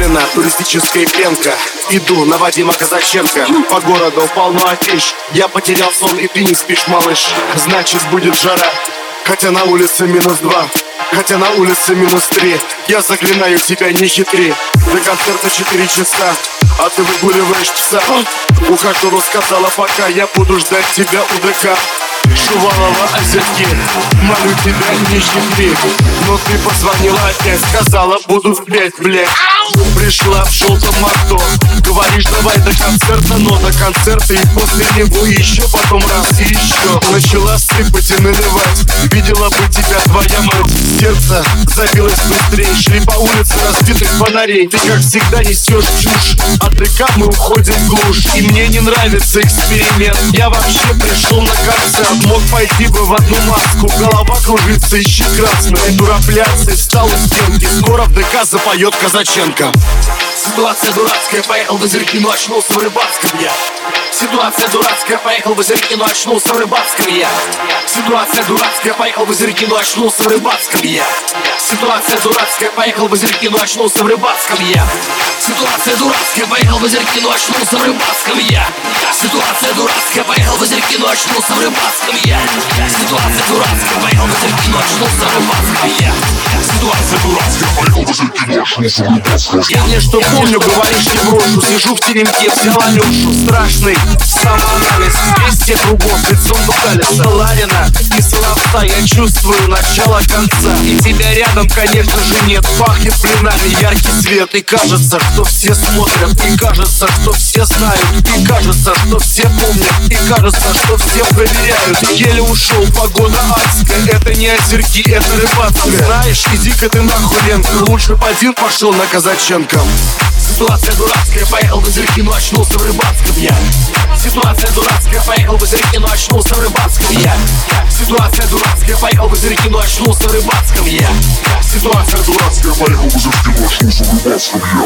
Куплена туристическая пенка. Иду на Вадима Казаченко. По городу полно афиш Я потерял сон и ты не спишь, малыш. Значит будет жара. Хотя на улице минус два. Хотя на улице минус три. Я заклинаю тебя, не хитри. До концерта четыре часа. А ты выгуливаешь пса Ухажеру сказала пока Я буду ждать тебя у ДК Шувалова озерки. Молю тебя, не хитри Но ты позвонила опять Сказала, буду в пять, блядь Пришла в желтом авто Говоришь, давай до концерта Но до концерта и после него еще Потом раз и еще. Начала сыпать и наливать. Видела бы тебя твоя мать. Сердце забилось быстрее. Шли по улице разбитых фонарей. Ты как всегда несешь чушь. От ДК мы уходим в глушь. И мне не нравится эксперимент. Я вообще пришел на концерт. Мог пойти бы в одну маску. Голова кружится, ищи красную. Дурапляться стал у стенки. Скоро в ДК запоет Казаченко Ситуация дурацкая, поехал в озерки, но очнулся в рыбацком я. Ситуация дурацкая, поехал в озерки, но очнулся в рыбацком я. Ситуация дурацкая, поехал в озерки, но очнулся в рыбацком я. Ситуация дурацкая, поехал в озерки, но очнулся в рыбацком я. Ситуация дурацкая, поехал в озерки, но очнулся в рыбацком я. Ситуация дурацкая, поехал в озерки, но очнулся в рыбацком я. Ситуация дурацкая, поехал в озерки, но очнулся в рыбацком я Я мне что помню, говоришь, не брошу. Сижу в теремке, взял Алешу Страшный самоанализ. Всех кругом, лицом дукалиса Ларина и Соловца Я чувствую начало конца. И тебя рядом, конечно же, нет. Пахнет пленами яркий свет. И кажется, что все смотрят. И кажется, что все знают. И кажется, что все помнят И кажется, что все проверяют Еле ушел, погода адская. Это не озерки, это рыбацкая. Знаешь, иди-ка ты нахуй, Ленка. Лучше один пошел на Казаченко Ситуация дурацкая, поехал в озерки, но очнулся в рыбацком я. Ситуация дурацкая, поехал в озерки, но очнулся в рыбацком я. Ситуация дурацкая, поехал в озерки, но очнулся в рыбацком я. Ситуация дурацкая, поехал в озерки, но очнулся в рыбацком я